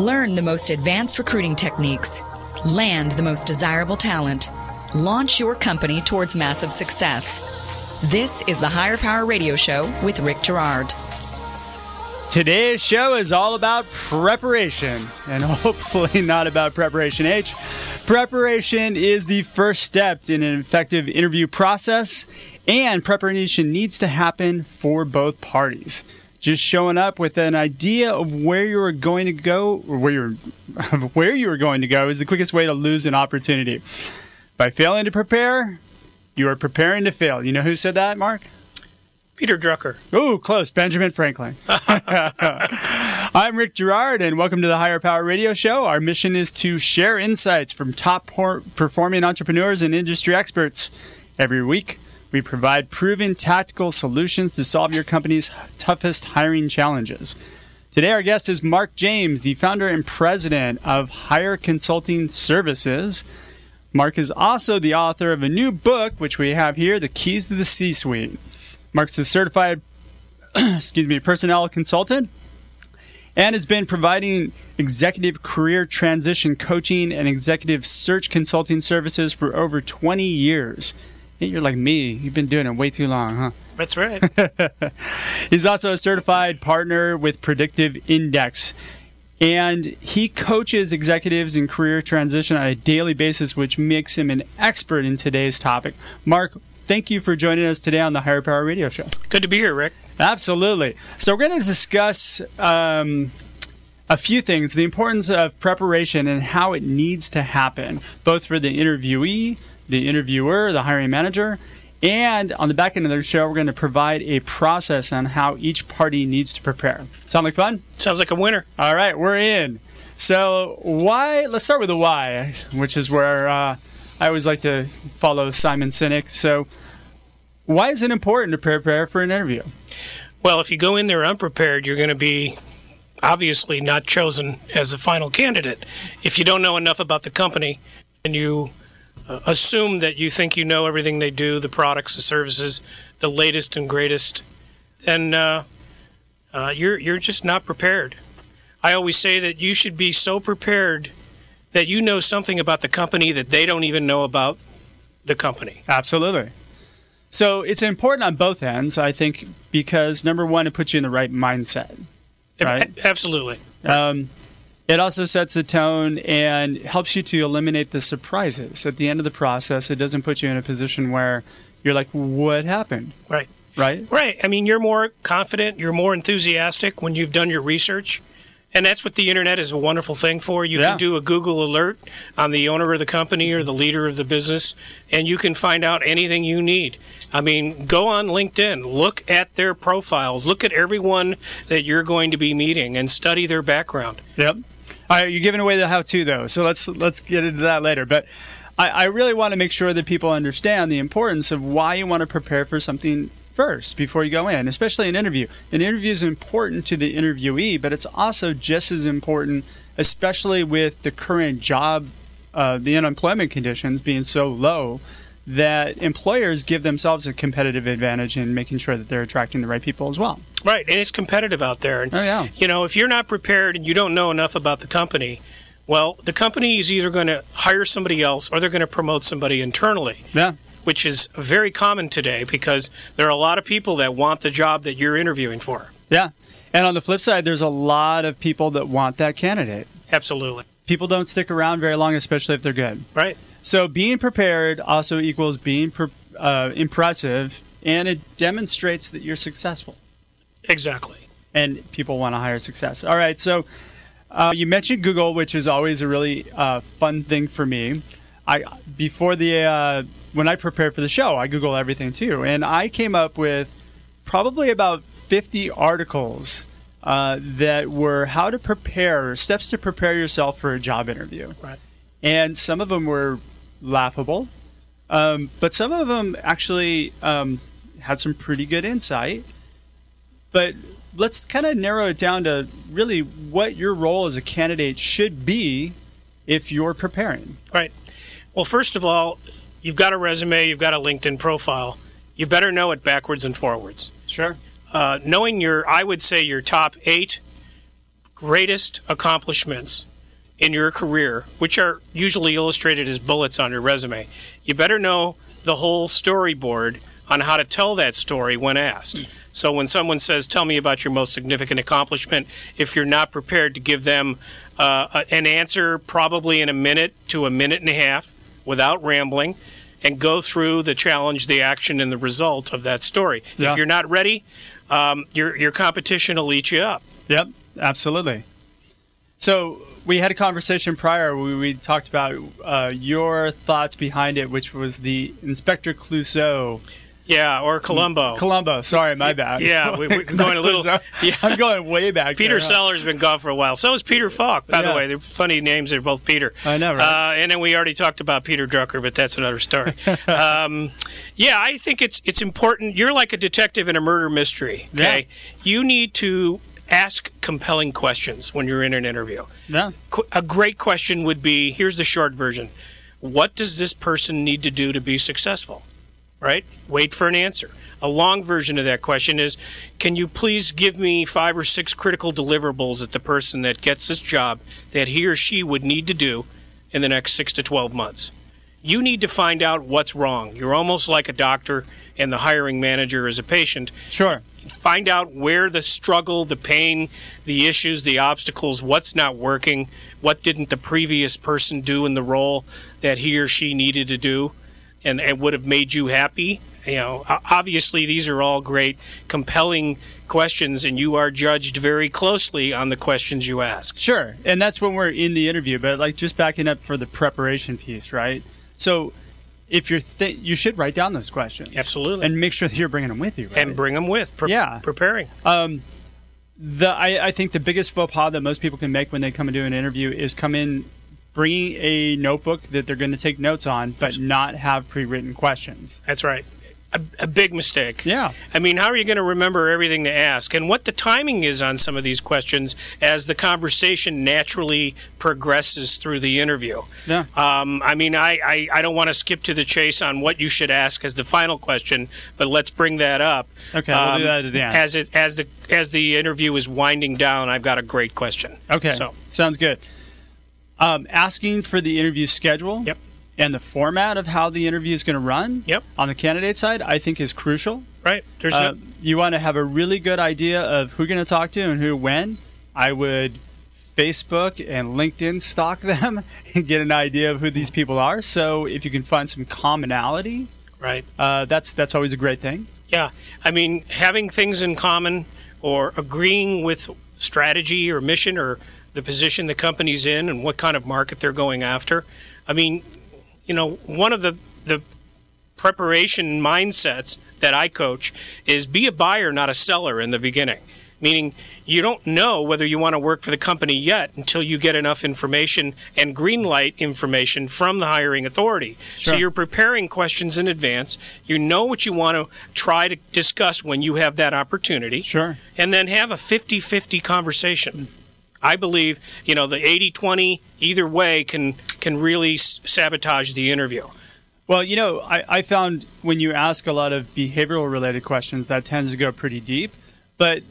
Learn the most advanced recruiting techniques. Land the most desirable talent. Launch your company towards massive success. This is the Hire Power Radio Show with Rick Girard. Today's show is all about preparation, and hopefully not about preparation H. Preparation is the first step in an effective interview process, and preparation needs to happen for both parties. Just showing up with an idea of where you are going to go, or where you're, where you are going to go, is the quickest way to lose an opportunity. By failing to prepare, you are preparing to fail. You know who said that, Mark? Peter Drucker. Oh, close. Benjamin Franklin. I'm Rick Girard, and welcome to the Hire Power Radio Show. Our mission is to share insights from top performing entrepreneurs and industry experts. Every week, we provide proven tactical solutions to solve your company's toughest hiring challenges. Today, our guest is Mark James, the founder and president of Hire Consulting Services. Mark is also the author of a new book, which we have here, The Keys to the C Suite. Mark's a certified, excuse me, personnel consultant and has been providing executive career transition coaching and executive search consulting services for over 20 years. You're like me. You've been doing it way too long, huh? That's right. He's also a certified partner with Predictive Index. And he coaches executives in career transition on a daily basis, which makes him an expert in today's topic. Mark, thank you for joining us today on the Hire Power Radio Show. Good to be here, Rick. Absolutely. So, we're going to discuss um, a few things the importance of preparation and how it needs to happen, both for the interviewee, the interviewer, the hiring manager. And on the back end of the show, we're going to provide a process on how each party needs to prepare. Sound like fun? Sounds like a winner. All right, we're in. So, why? Let's start with the why, which is where uh, I always like to follow Simon Sinek. So, why is it important to prepare for an interview? Well, if you go in there unprepared, you're going to be obviously not chosen as the final candidate. If you don't know enough about the company and you assume that you think you know everything they do, the products, the services, the latest and greatest, then uh, uh, you're you're just not prepared. I always say that you should be so prepared that you know something about the company that they don't even know about the company. Absolutely. So it's important on both ends, I think, because number one, it puts you in the right mindset. Right. Absolutely. Um, it also sets the tone and helps you to eliminate the surprises at the end of the process. It doesn't put you in a position where you're like, "What happened?" Right. Right? Right. I mean, you're more confident, you're more enthusiastic when you've done your research. And that's what the internet is a wonderful thing for. You Yeah. can do a Google alert on the owner of the company or the leader of the business, and you can find out anything you need. I mean, go on LinkedIn, look at their profiles, look at everyone that you're going to be meeting, and study their background. Yep. You're giving away the how-to though, so let's let's get into that later. But I, I really want to make sure that people understand the importance of why you want to prepare for something first before you go in, especially an interview. An interview is important to the interviewee, but it's also just as important, especially with the current job, uh, the unemployment conditions being so low. That employers give themselves a competitive advantage in making sure that they're attracting the right people as well. Right, and it's competitive out there. And, Oh, yeah. You know, if you're not prepared and you don't know enough about the company, well, the company is either going to hire somebody else or they're going to promote somebody internally. Yeah. which is very common today because there are a lot of people that want the job that you're interviewing for. Yeah. And on the flip side, there's a lot of people that want that candidate. Absolutely. People don't stick around very long, especially if they're good. Right. So being prepared also equals being pre- uh, impressive, and it demonstrates that you're successful. Exactly. And people want to hire success. All right. So uh, you mentioned Google, which is always a really uh, fun thing for me. I before the uh, when I prepared for the show, I Google everything too, and I came up with probably about 50 articles uh, that were how to prepare, steps to prepare yourself for a job interview. Right. And some of them were laughable, um, but some of them actually um, had some pretty good insight. But let's kind of narrow it down to really what your role as a candidate should be if you're preparing. Right. Well, first of all, you've got a resume, you've got a LinkedIn profile. You better know it backwards and forwards. Sure. Uh, knowing your, I would say, your top eight greatest accomplishments in your career, which are usually illustrated as bullets on your resume, you better know the whole storyboard on how to tell that story when asked. So when someone says, "Tell me about your most significant accomplishment," if you're not prepared to give them uh, an answer, probably in a minute to a minute and a half, without rambling, and go through the challenge, the action, and the result of that story. Yeah. If you're not ready, um, your your competition will eat you up. Yep, absolutely. So we had a conversation prior. We, we talked about uh, your thoughts behind it, which was the Inspector Clouseau. Yeah, or Columbo. Columbo. Sorry, my bad. Yeah, we- we're going a little- yeah. I'm going way back. Peter there, huh? Sellers been gone for a while. So is Peter Falk, by Yeah. the way. They're funny names. They're both Peter. I know, right? Uh, and then we already talked about Peter Drucker, but that's another story. um, yeah, I think it's it's important. You're like a detective in a murder mystery. Okay, you need to ask compelling questions when you're in an interview. Yeah. A great question would be: Here's the short version. What does this person need to do to be successful? right? Wait for an answer. A long version of that question is Can you please give me five or six critical deliverables that the person that gets this job that he or she would need to do in the next six to 12 months? You need to find out what's wrong. You're almost like a doctor, and the hiring manager is a patient. Sure. Find out where the struggle, the pain, the issues, the obstacles, what's not working, what didn't the previous person do in the role that he or she needed to do and, and would have made you happy. You know, obviously these are all great, compelling questions, and you are judged very closely on the questions you ask. Sure, and that's when we're in the interview. But like just backing up for the preparation piece, right? So if you're th- you should write down those questions Absolutely. and make sure that you're bringing them with you. Right? And bring them with, pre- Yeah. preparing. Um, the I, I think the biggest faux pas that most people can make when they come and do an interview is come in bringing a notebook that they're going to take notes on, but not have pre-written questions. That's right. A, a big mistake. Yeah. I mean, how are you going to remember everything to ask? And what the timing is on some of these questions as the conversation naturally progresses through the interview. Yeah. Um, I mean, I, I, I don't want to skip to the chase on what you should ask as the final question, but let's bring that up. Um, Okay, we'll do that at the end. As, it, as, the, as the interview is winding down, I've got a great question. Okay. So, sounds good. Um, asking for the interview schedule. Yep. And the format of how the interview is going to run. Yep. On the candidate side, I think is crucial. right? There's Uh, no, you want to have a really good idea of who you're going to talk to and who when. I would Facebook and LinkedIn stalk them and get an idea of who these people are. So if you can find some commonality, right. uh, that's that's always a great thing. Yeah, I mean, having things in common or agreeing with strategy or mission or the position the company's in and what kind of market they're going after. I mean, you know, one of the the preparation mindsets that I coach is be a buyer, not a seller in the beginning. Meaning, you don't know whether you want to work for the company yet until you get enough information and green light information from the hiring authority. So Sure. you're preparing questions in advance. You know what you want to try to discuss when you have that opportunity. Sure. And then have a 50 50 conversation. I believe, you know, the 80 20 either way can, can really s- sabotage the interview. Well, you know, I, I found when you ask a lot of behavioral related questions, that tends to go pretty deep. But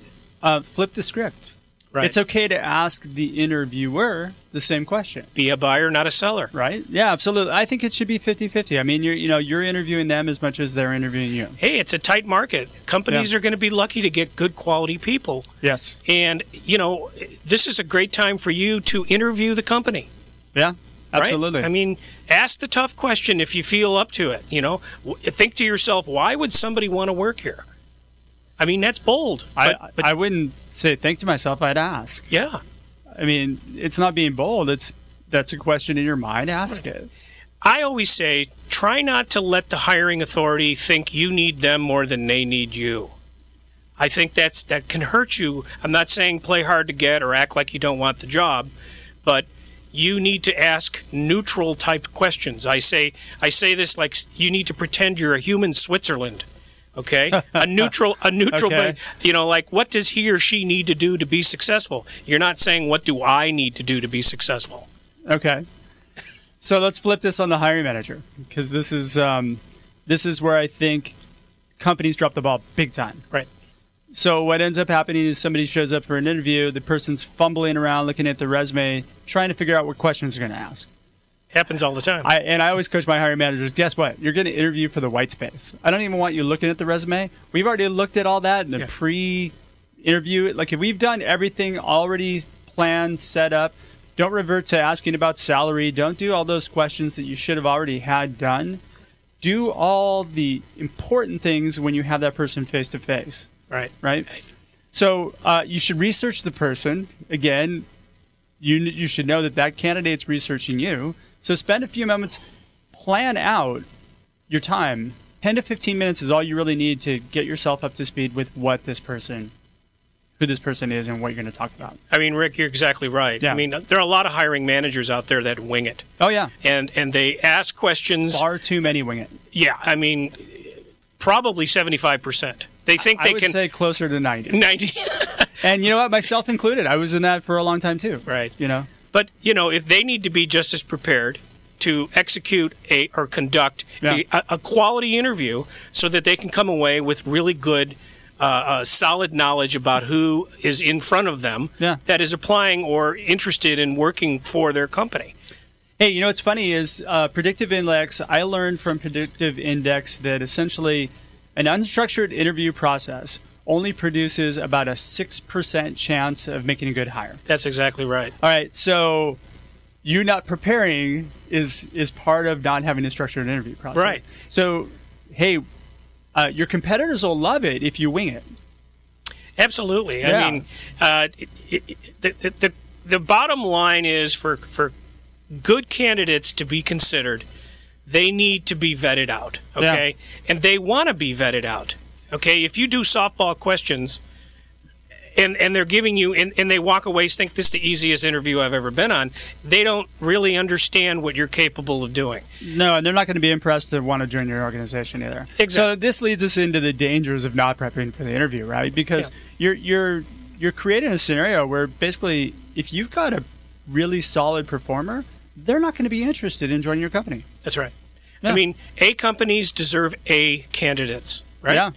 uh, flip the script. Right. It's okay to ask the interviewer the same question. Be a buyer, not a seller. Right? Yeah, absolutely. I think it should be 50-50. I mean, you're you know, you're interviewing them as much as they're interviewing you. Hey, it's a tight market. Companies Yeah. are going to be lucky to get good quality people. Yes. And, you know, this is a great time for you to interview the company. Yeah. right? Absolutely. I mean, ask the tough question if you feel up to it. You know, think to yourself, why would somebody want to work here? I mean, that's bold. I, But, but I wouldn't say think to myself, I'd ask. yeah. I mean, it's not being bold. It's that's a question in your mind, ask it. I always say, try not to let the hiring authority think you need them more than they need you. I think that's that can hurt you. I'm not saying play hard to get or act like you don't want the job, but you need to ask neutral type questions. I say I say this like you need to pretend you're a human Switzerland. Okay, a neutral, a neutral, Okay. but you know, like what does he or she need to do to be successful? You're not saying what do I need to do to be successful. Okay. So let's flip this on the hiring manager because this is um, this is where I think companies drop the ball big time. Right. So what ends up happening is somebody shows up for an interview, the person's fumbling around looking at the resume, trying to figure out what questions they're going to ask. Happens all the time. I, and I always coach my hiring managers. Guess what? You're going to interview for the white space. I don't even want you looking at the resume. We've already looked at all that in the Yeah. pre-interview. Like if we've done everything already planned, set up, don't revert to asking about salary. Don't do all those questions that you should have already had done. Do all the important things when you have that person face to face right. right? So uh, you should research the person. Again, you you should know that that candidate's researching you. So spend a few moments, plan out your time. Ten to fifteen minutes is all you really need to get yourself up to speed with what this person, who this person is, and what you're going to talk about. I mean, Rick, you're exactly right. Yeah. I mean, there are a lot of hiring managers out there that wing it, Oh yeah, and and they ask questions. far too many wing it. Yeah, I mean, probably seventy five percent. They think I they would can say closer to ninety. ninety. And you know what? Myself included. I was in that for a long time too. Right. You know. But you know, if they need to be just as prepared to execute a or conduct Yeah. a, a quality interview, so that they can come away with really good, uh, uh, solid knowledge about who is in front of them Yeah. that is applying or interested in working for their company. Hey, you know what's funny is uh, predictive index. I learned from predictive index that essentially an unstructured interview process only produces about a six percent chance of making a good hire. That's exactly right. All right, so you not preparing is is part of not having a structured interview process. Right. So, hey, uh, your competitors will love it if you wing it. Absolutely. Yeah. I mean, uh, it, it, the, the, the, the bottom line is for, for good candidates to be considered, they need to be vetted out. Okay. And they want to be vetted out. Okay. If you do softball questions and, and they're giving you, and, and they walk away think this is the easiest interview I've ever been on, they don't really understand what you're capable of doing. No, and they're not going to be impressed to want to join your organization either. Exactly. So this leads us into the dangers of not prepping for the interview, right? Because you're you're you're creating a scenario where basically, if you've got a really solid performer, they're not going to be interested in joining your company. That's right. Yeah. I mean, A companies deserve A candidates, right? Yeah.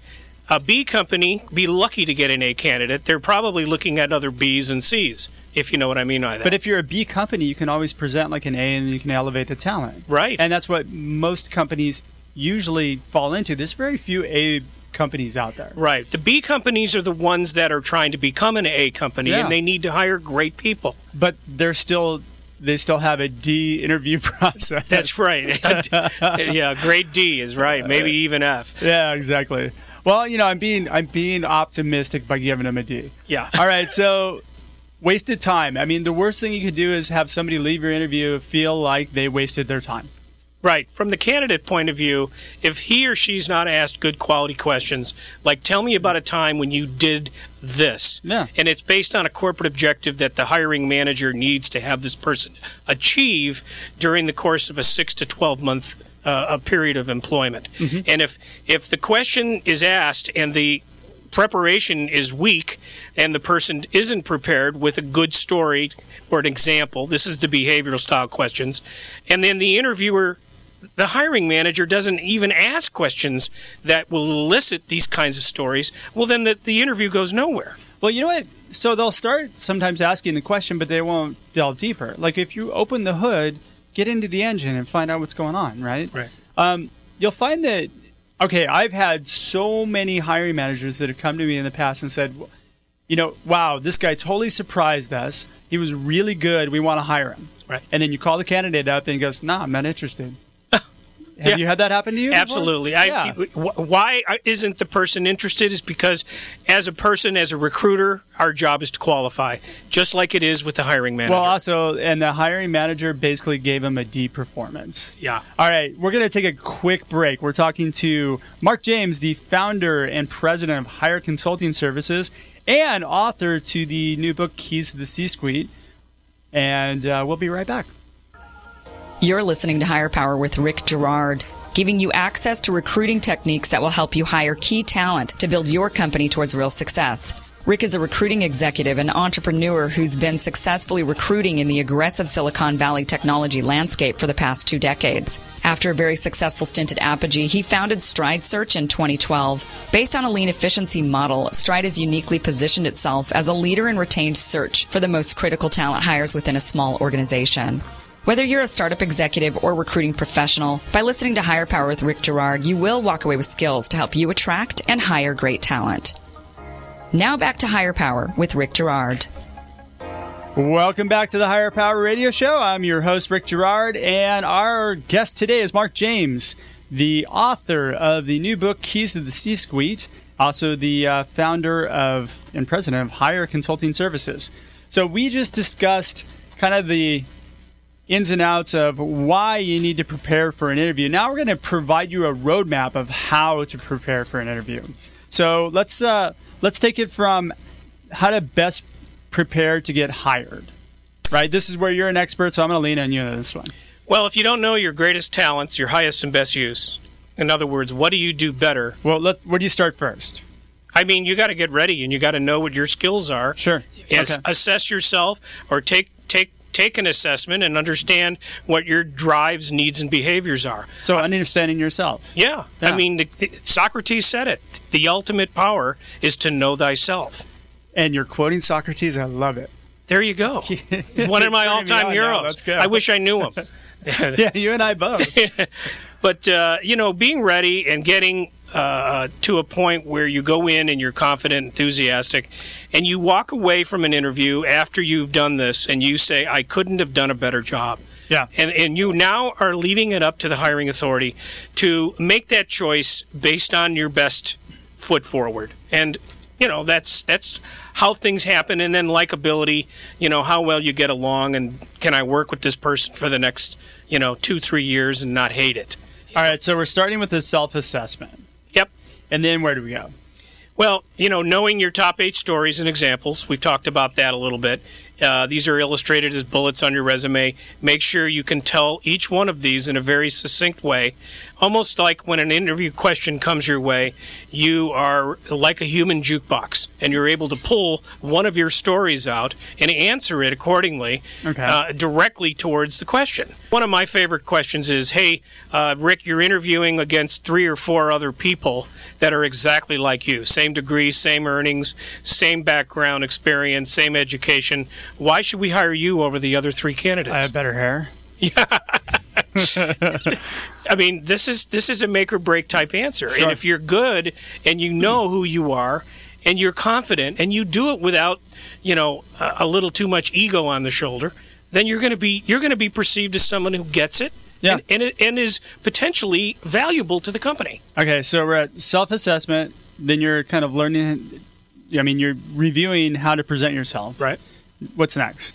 A B company be lucky to get an A candidate. They're probably looking at other B's and C's, if you know what I mean by that. But if you're a B company, you can always present like an A, and you can elevate the talent. Right. And that's what most companies usually fall into. There's very few A companies out there. right, the B companies are the ones that are trying to become an A company, Yeah. and they need to hire great people. But they're still they still have a D interview process. That's right. yeah, grade D is right. Maybe even F. Yeah, exactly. Well, you know, I'm being I'm being optimistic by giving them a D. Yeah. All right, so wasted time. I mean, the worst thing you could do is have somebody leave your interview feel like they wasted their time. Right. From the candidate point of view, if he or she's not asked good quality questions, like tell me about a time when you did this. Yeah. And it's based on a corporate objective that the hiring manager needs to have this person achieve during the course of a six to 12 month uh, a period of employment. And if, if the question is asked and the preparation is weak and the person isn't prepared with a good story or an example, this is the behavioral style questions, and then the interviewer the hiring manager doesn't even ask questions that will elicit these kinds of stories, well, then the, the interview goes nowhere. Well, you know what? So they'll start sometimes asking the question, but they won't delve deeper. Like if you open the hood, get into the engine and find out what's going on, right? Right. Um, you'll find that. Okay, I've had so many hiring managers that have come to me in the past and said, you know, wow, this guy totally surprised us. He was really good. We want to hire him. Right. And then you call the candidate up and he goes, nah, I'm not interested. Have Yeah. you had that happen to you? Absolutely. I, yeah. why isn't the person interested? Is because as a person, as a recruiter, our job is to qualify, just like it is with the hiring manager. Well, also, and the hiring manager basically gave him a D performance. yeah. All right, we're going to take a quick break. We're talking to Mark James, the founder and president of Hire Consulting Services and author to the new book, Keys to the C Suite. And uh, we'll be right back. You're listening to Hire Power with Rick Girard, giving you access to recruiting techniques that will help you hire key talent to build your company towards real success. Rick is a recruiting executive and entrepreneur who's been successfully recruiting in the aggressive Silicon Valley technology landscape for the past two decades. After a very successful stint at Apogee, he founded Stride Search in 2012. Based on a lean efficiency model, Stride has uniquely positioned itself as a leader in retained search for the most critical talent hires within a small organization. Whether you're a startup executive or recruiting professional, by listening to Hire Power with Rick Girard, you will walk away with skills to help you attract and hire great talent. Now back to Hire Power with Rick Girard. Welcome back to the Hire Power Radio Show. I'm your host, Rick Girard, and our guest today is Mark James, the author of the new book, Keys to the C Suite, also the uh, founder of and president of Hire Consulting Services. So, we just discussed kind of the ins and outs of why you need to prepare for an interview. Now, we're going to provide you a roadmap of how to prepare for an interview. So, let's. Uh, let's take it from how to best prepare to get hired. Right? This is where you're an expert, so I'm going to lean on you on this one. Well, if you don't know your greatest talents, your highest and best use, in other words, what do you do better? Well, let's. Where do you start first? I mean, you got to get ready and you got to know what your skills are. Sure. Okay. Assess yourself or take take an assessment and understand what your drives, needs, and behaviors are. So understanding yourself. Yeah, Yeah. I mean, the, the, Socrates said it. The ultimate power is to know thyself. And you're quoting Socrates. I love it. There you go. He's one of my all-time heroes. Let's go. I wish I knew him. Yeah, you and I both. But uh, you know, being ready and getting uh, to a point where you go in and you're confident, enthusiastic, and you walk away from an interview after you've done this, and you say, "I couldn't have done a better job." Yeah. And and you now are leaving it up to the hiring authority to make that choice based on your best foot forward. And you know, that's that's how things happen and then likability, you know, how well you get along and can I work with this person for the next, you know, 2 3 years and not hate it. All right. So we're starting with the self-assessment, Yep. and then where do we go? Well, you know, knowing your top eight stories and examples, we've talked about that a little bit. Uh, these are illustrated as bullets on your resume. Make sure you can tell each one of these in a very succinct way, almost like when an interview question comes your way, you are like a human jukebox, and you're able to pull one of your stories out and answer it accordingly, Okay. uh, directly towards the question. One of my favorite questions is, "Hey, uh, Rick, you're interviewing against three or four other people that are exactly like you, same degree, same earnings, same background, experience, same education. Why should we hire you over the other three candidates?" I have better hair. I mean, this is this is a make or break type answer. Sure. And if you're good and you know who you are and you're confident and you do it without, you know, a, a little too much ego on the shoulder, then you're going to be you're going to be perceived as someone who gets it Yeah. and, and and is potentially valuable to the company. Okay, so we're at self-assessment. Then you're kind of learning. I mean, you're reviewing how to present yourself. Right. What's next?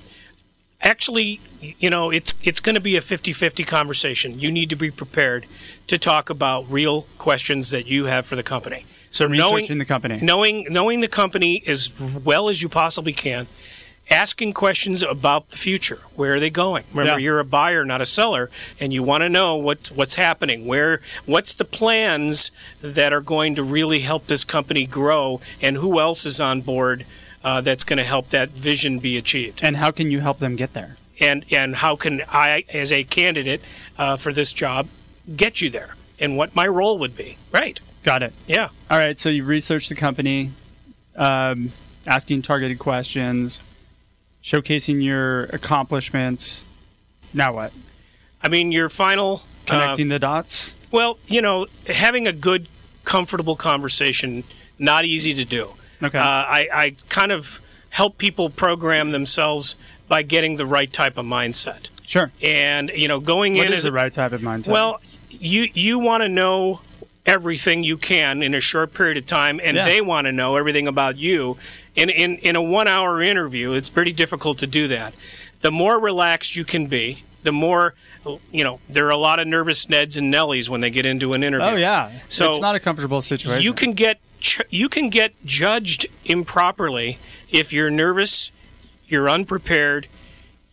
actually you know it's it's going to be a 50-50 conversation you need to be prepared to talk about real questions that you have for the company so researching knowing the company. knowing knowing the company as well as you possibly can asking questions about the future where are they going remember Yeah. you're a buyer not a seller and you want to know what what's happening where what's the plans that are going to really help this company grow and who else is on board uh, that's going to help that vision be achieved And how can you help them get there? And and how can I, as a candidate uh, for this job, get you there, and what my role would be. Right? Got it. Yeah. All right, so you've researched the company, um, asking targeted questions, showcasing your accomplishments. Now what? I mean, your final. uh, Connecting the dots. well, you know, having a good, comfortable conversation, not easy to do. Okay. Uh, I, I kind of help people program themselves by getting the right type of mindset, Sure. and you know, going What in is as the right type of mindset? Well, you you want to know everything you can in a short period of time, and Yeah. they want to know everything about you. In in in a one hour interview, it's pretty difficult to do that. The more relaxed you can be, the more you know. There are a lot of nervous Neds and Nellies when they get into an interview. oh yeah, So it's not a comfortable situation. you can get you can get judged improperly if you're nervous, you're unprepared,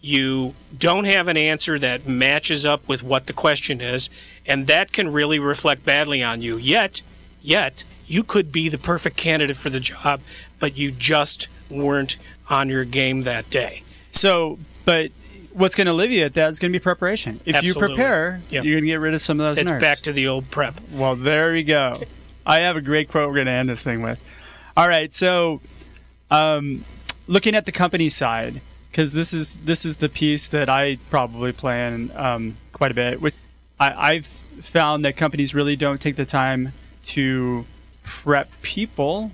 you don't have an answer that matches up with what the question is, and that can really reflect badly on you. Yet, yet you could be the perfect candidate for the job, but you just weren't on your game that day. So, but what's going to alleviate that is going to be preparation. If Absolutely. you prepare, Yep. you're going to get rid of some of those It's nerves. back to the old prep. Well, there we go. I have a great quote we're going to end this thing with. All right, so um, looking at the company side, because this is this is the piece that I probably play in um, quite a bit. Which I, I've found that companies really don't take the time to prep people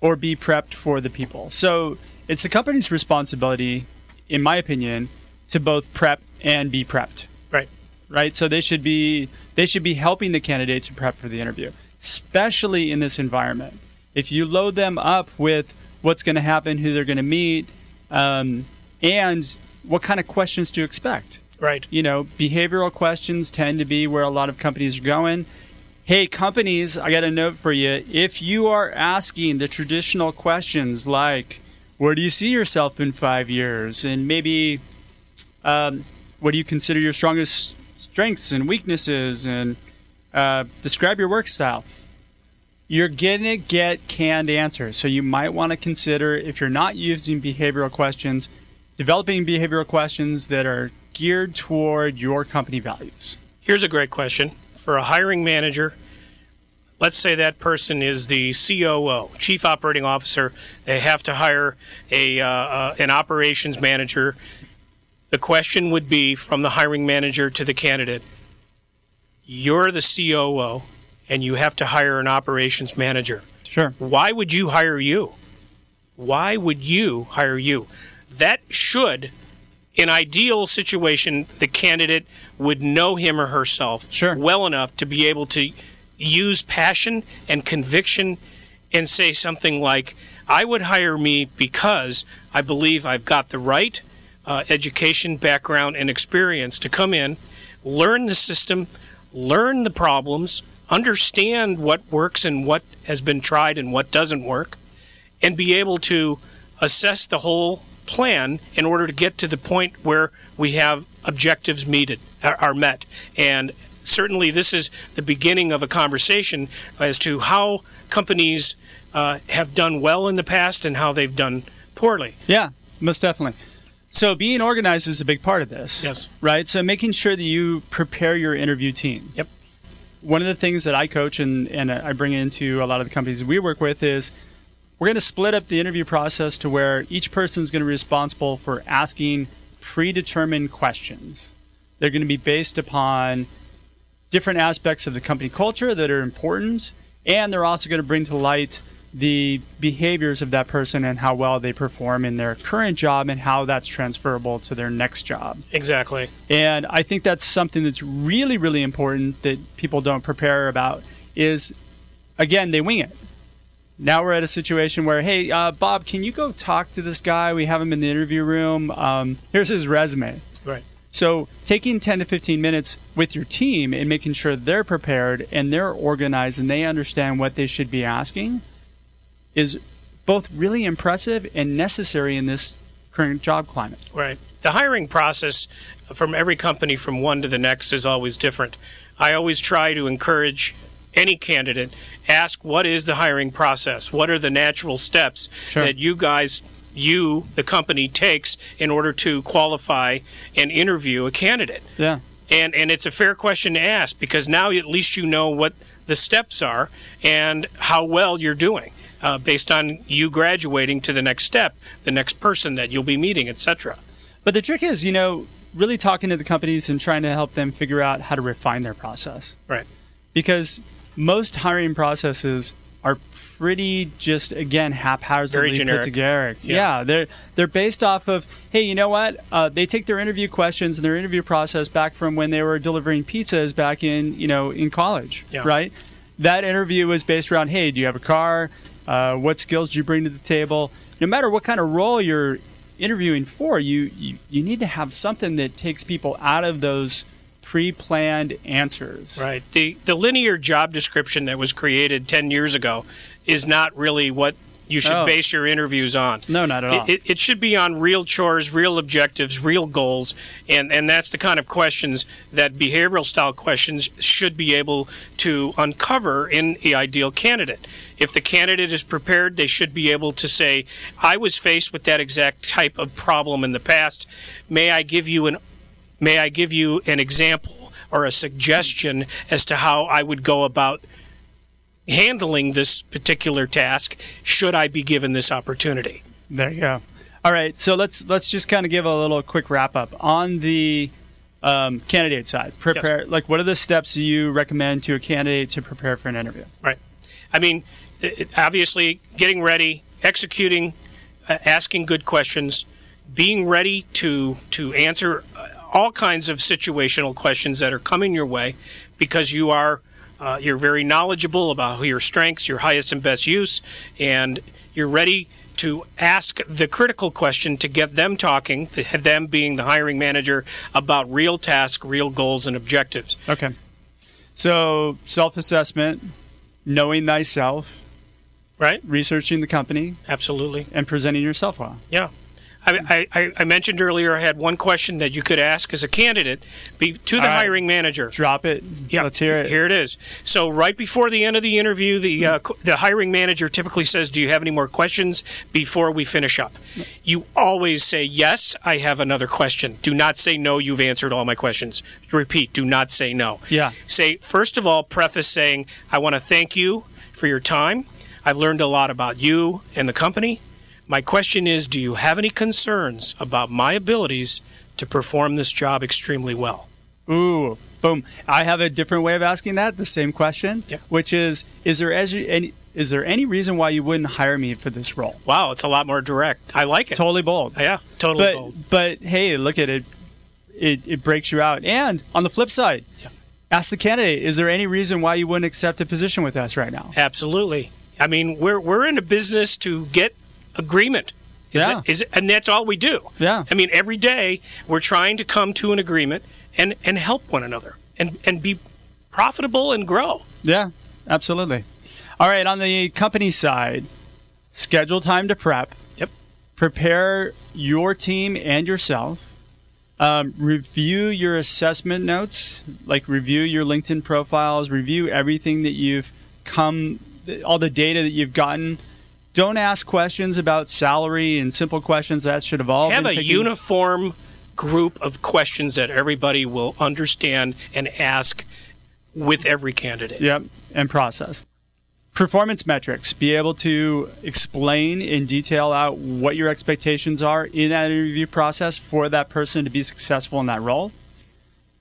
or be prepped for the people. So it's the company's responsibility, in my opinion, to both prep and be prepped Right. right? So they should be they should be helping the candidate to prep for the interview, especially in this environment. If you load them up with what's going to happen, who they're going to meet, um, and what kind of questions to expect. Right. You know, behavioral questions tend to be where a lot of companies are going. Hey, companies, I got a note for you. If you are asking the traditional questions like, where do you see yourself in five years? And maybe, um, what do you consider your strongest strengths and weaknesses? And uh, describe your work style. You're going to get canned answers. So you might want to consider, if you're not using behavioral questions, developing behavioral questions that are geared toward your company values. Here's a great question for a hiring manager. Let's say that person is the COO, Chief Operating Officer. They have to hire a uh, uh, an operations manager. The question would be from the hiring manager to the candidate. You're the COO, and you have to hire an operations manager. Sure. Why would you hire you? Why would you hire you? That should, in ideal situation, the candidate would know him or herself Sure. well enough to be able to use passion and conviction and say something like, I would hire me because I believe I've got the right uh, education, background, and experience to come in, learn the system, learn the problems, understand what works and what has been tried and what doesn't work, and be able to assess the whole plan in order to get to the point where we have objectives meted, are, met. And certainly, this is the beginning of a conversation as to how companies uh, have done well in the past and how they've done poorly. Yeah, most definitely. So being organized is a big part of this. Yes. Right? So making sure that you prepare your interview team. Yep. One of the things that I coach and, and I bring into a lot of the companies we work with is we're going to split up the interview process to where each person is going to be responsible for asking predetermined questions. They're going to be based upon different aspects of the company culture that are important, and they're also going to bring to light the behaviors of that person and how well they perform in their current job and how that's transferable to their next job. Exactly. And I think that's something that's really, really important that people don't prepare about is, again, they wing it. Now we're at a situation where, hey, uh, Bob, can you go talk to this guy? We have him in the interview room. Um, here's his resume. Right. So taking 10 to 15 minutes with your team and making sure they're prepared and they're organized and they understand what they should be asking is both really impressive and necessary in this current job climate. Right. The hiring process from every company from one to the next is always different. I always try to encourage any candidate ask what is the hiring process? What are the natural steps Sure. that you guys you the company takes in order to qualify and interview a candidate? Yeah. And and it's a fair question to ask because now at least you know what the steps are and how well you're doing uh, based on you graduating to the next step, the next person that you'll be meeting, etc. But the trick is, you know, really talking to the companies and trying to help them figure out how to refine their process. Right. Because most hiring processes are pretty just again haphazardly put together. Yeah. Yeah. they're they're based off of hey, you know what? Uh, they take their interview questions and their interview process back from when they were delivering pizzas back in you know in college, Yeah. right? That interview was based around hey, do you have a car? Uh, what skills do you bring to the table? No matter what kind of role you're interviewing for, you, you you need to have something that takes people out of those pre-planned answers. Right. The the linear job description that was created 10 years ago is not really what you should Oh. base your interviews on. No, not at all. It, it, it should be on real chores, real objectives, real goals, and, and that's the kind of questions that behavioral style questions should be able to uncover in the ideal candidate. If the candidate is prepared, they should be able to say, I was faced with that exact type of problem in the past. May I give you an may I give you an example or a suggestion as to how I would go about handling this particular task should I be given this opportunity. There you go. All right, so let's let's just kind of give a little quick wrap up on the um, candidate side. Prepare like what are the steps you recommend to a candidate to prepare for an interview? Right. I mean, it- it- obviously, getting ready, executing, uh, asking good questions, being ready to to answer uh, all kinds of situational questions that are coming your way, because you are uh, you're very knowledgeable about your strengths, your highest and best use, and you're ready to ask the critical question to get them talking, them being the hiring manager, about real tasks, real goals, and objectives. Okay. So self assessment, knowing thyself, Right? researching the company, Absolutely. and presenting yourself well. Yeah. I, I, I mentioned earlier I had one question that you could ask as a candidate be, to the right. hiring manager. Drop it. Yeah, Let's hear it. Here it is. So right before the end of the interview, the uh, the hiring manager typically says, "Do you have any more questions before we finish up?" You always say, "Yes, I have another question." Do not say no. You've answered all my questions. Repeat. Do not say no. Yeah. Say first of all, preface saying, "I want to thank you for your time. I've learned a lot about you and the company. My question is, do you have any concerns about my abilities to perform this job extremely well?" Ooh, boom. I have a different way of asking that, the same question, Yeah. which is is there as any is there any reason why you wouldn't hire me for this role? Wow, it's a lot more direct. I like it. Totally bold. Yeah, totally But bold. but hey, look at it. It it breaks you out. And on the flip side, Yeah. ask the candidate, is there any reason why you wouldn't accept a position with us right now? Absolutely. I mean, we're we're in a business to get agreement. Is Yeah. it, is it, and that's all we do. Yeah. I mean, every day we're trying to come to an agreement and and help one another and and be profitable and grow. Yeah, absolutely. All right, on the company side, schedule time to prep. Yep. prepare your team and yourself. Um, review your assessment notes, like review your LinkedIn profiles, review everything that you've come, all the data that you've gotten. Don't ask questions about salary and simple questions that should evolve. Have a uniform group of questions that everybody will understand and ask with every candidate. Yep, and process. Performance metrics. Be able to explain in detail out what your expectations are in that interview process for that person to be successful in that role.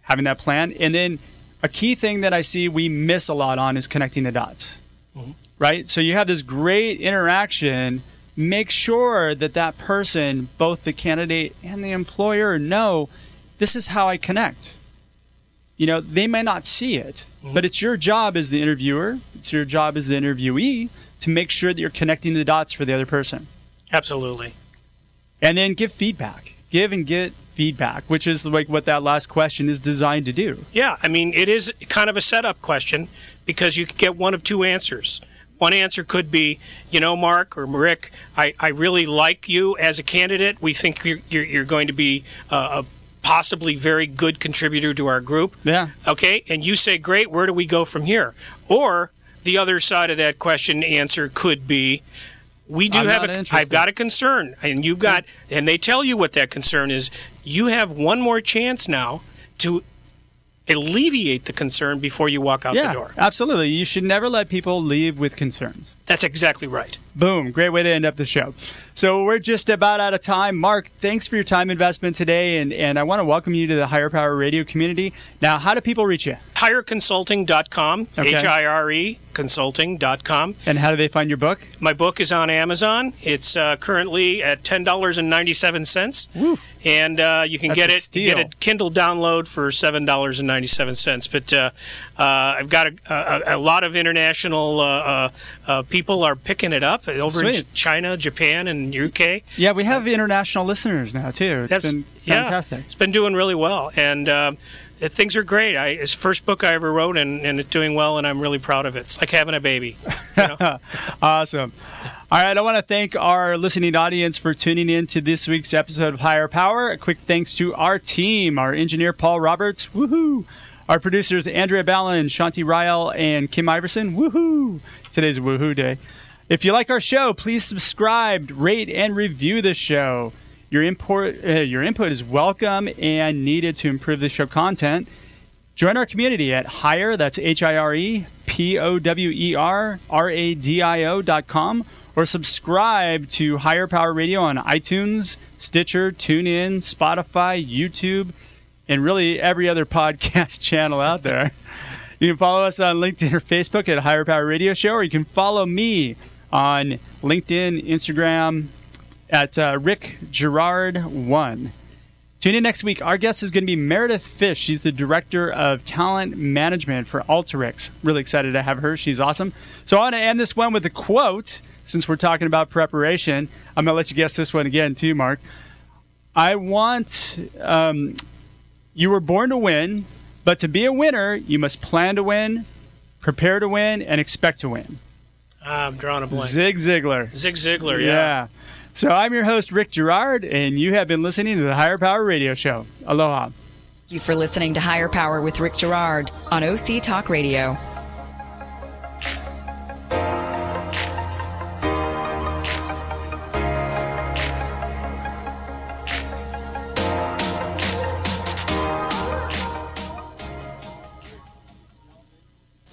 Having that plan. And then a key thing that I see we miss a lot on is connecting the dots. Mm-hmm. Right? So you have this great interaction. Make sure that that person, both the candidate and the employer, know this is how I connect you know, they may not see it, mm-hmm. but it's your job as the interviewer, it's your job as the interviewee to make sure that you're connecting the dots for the other person. Absolutely. And then give feedback. Give and get feedback, which is like what that last question is designed to do. Yeah, I mean, it is kind of a setup question because you could get one of two answers. One answer could be, you know, Mark or Rick, I, I really like you as a candidate. We think you're, you're, you're going to be uh, a possibly very good contributor to our group. Yeah. Okay, and you say, great, where do we go from here? Or the other side of that question answer could be, we do I'm have not a, interested. I've got a concern, and you've got, and they tell you what that concern is. You have one more chance now to alleviate the concern before you walk out Yeah, the door. absolutely. You should never let people leave with concerns. That's exactly right. Boom. Great way to end up the show. So we're just about out of time. Mark, thanks for your time investment today. And, and I want to welcome you to the Hire Power Radio community. Now, how do people reach you? HireConsulting.com, Okay. H I R E consulting.com. And how do they find your book? My book is on Amazon. It's uh, currently at ten dollars and ninety seven cents, and uh, you can That's get it steal. get a Kindle download for seven dollars and ninety seven cents. But uh, uh, I've got a, a, a lot of international uh, uh, uh, people are picking it up over in Sweet. China, Japan, and UK. Yeah, we have international listeners now, too. It's That's- been yeah, fantastic. it's been doing really well, and uh, things are great. I, it's the first book I ever wrote, and, and it's doing well, and I'm really proud of it. It's like having a baby. You know? Awesome. All right, I want to thank our listening audience for tuning in to this week's episode of Hire Power. A quick thanks to our team, our engineer Paul Roberts, woohoo! Our producers Andrea Ballin, Shanti Ryle, and Kim Iverson, woohoo! Today's woohoo day. If you like our show, please subscribe, rate, and review the show. Your input, uh, your input is welcome and needed to improve the show content. Join our community at higher, that's H I R E P O W E R R A D I O dot com, or subscribe to Hire Power Radio on iTunes, Stitcher, TuneIn, Spotify, YouTube, and really every other podcast channel out there. You can follow us on LinkedIn or Facebook at Hire Power Radio Show, or you can follow me on LinkedIn, Instagram at uh, Rick Girard1. Tune in next week. Our guest is going to be Meredith Fish. She's the Director of Talent Management for Alteryx. Really excited to have her. She's awesome. So I want to end this one with a quote since we're talking about preparation. I'm going to let you guess this one again, too, Mark. I want, um, you were born to win, but to be a winner, you must plan to win, prepare to win, and expect to win. Ah, I'm drawing a blank. Zig Ziglar. Zig Ziglar, yeah. Yeah. So I'm your host, Rick Girard, and you have been listening to the Hire Power Radio Show. Aloha. Thank you for listening to Hire Power with Rick Girard on OC Talk Radio.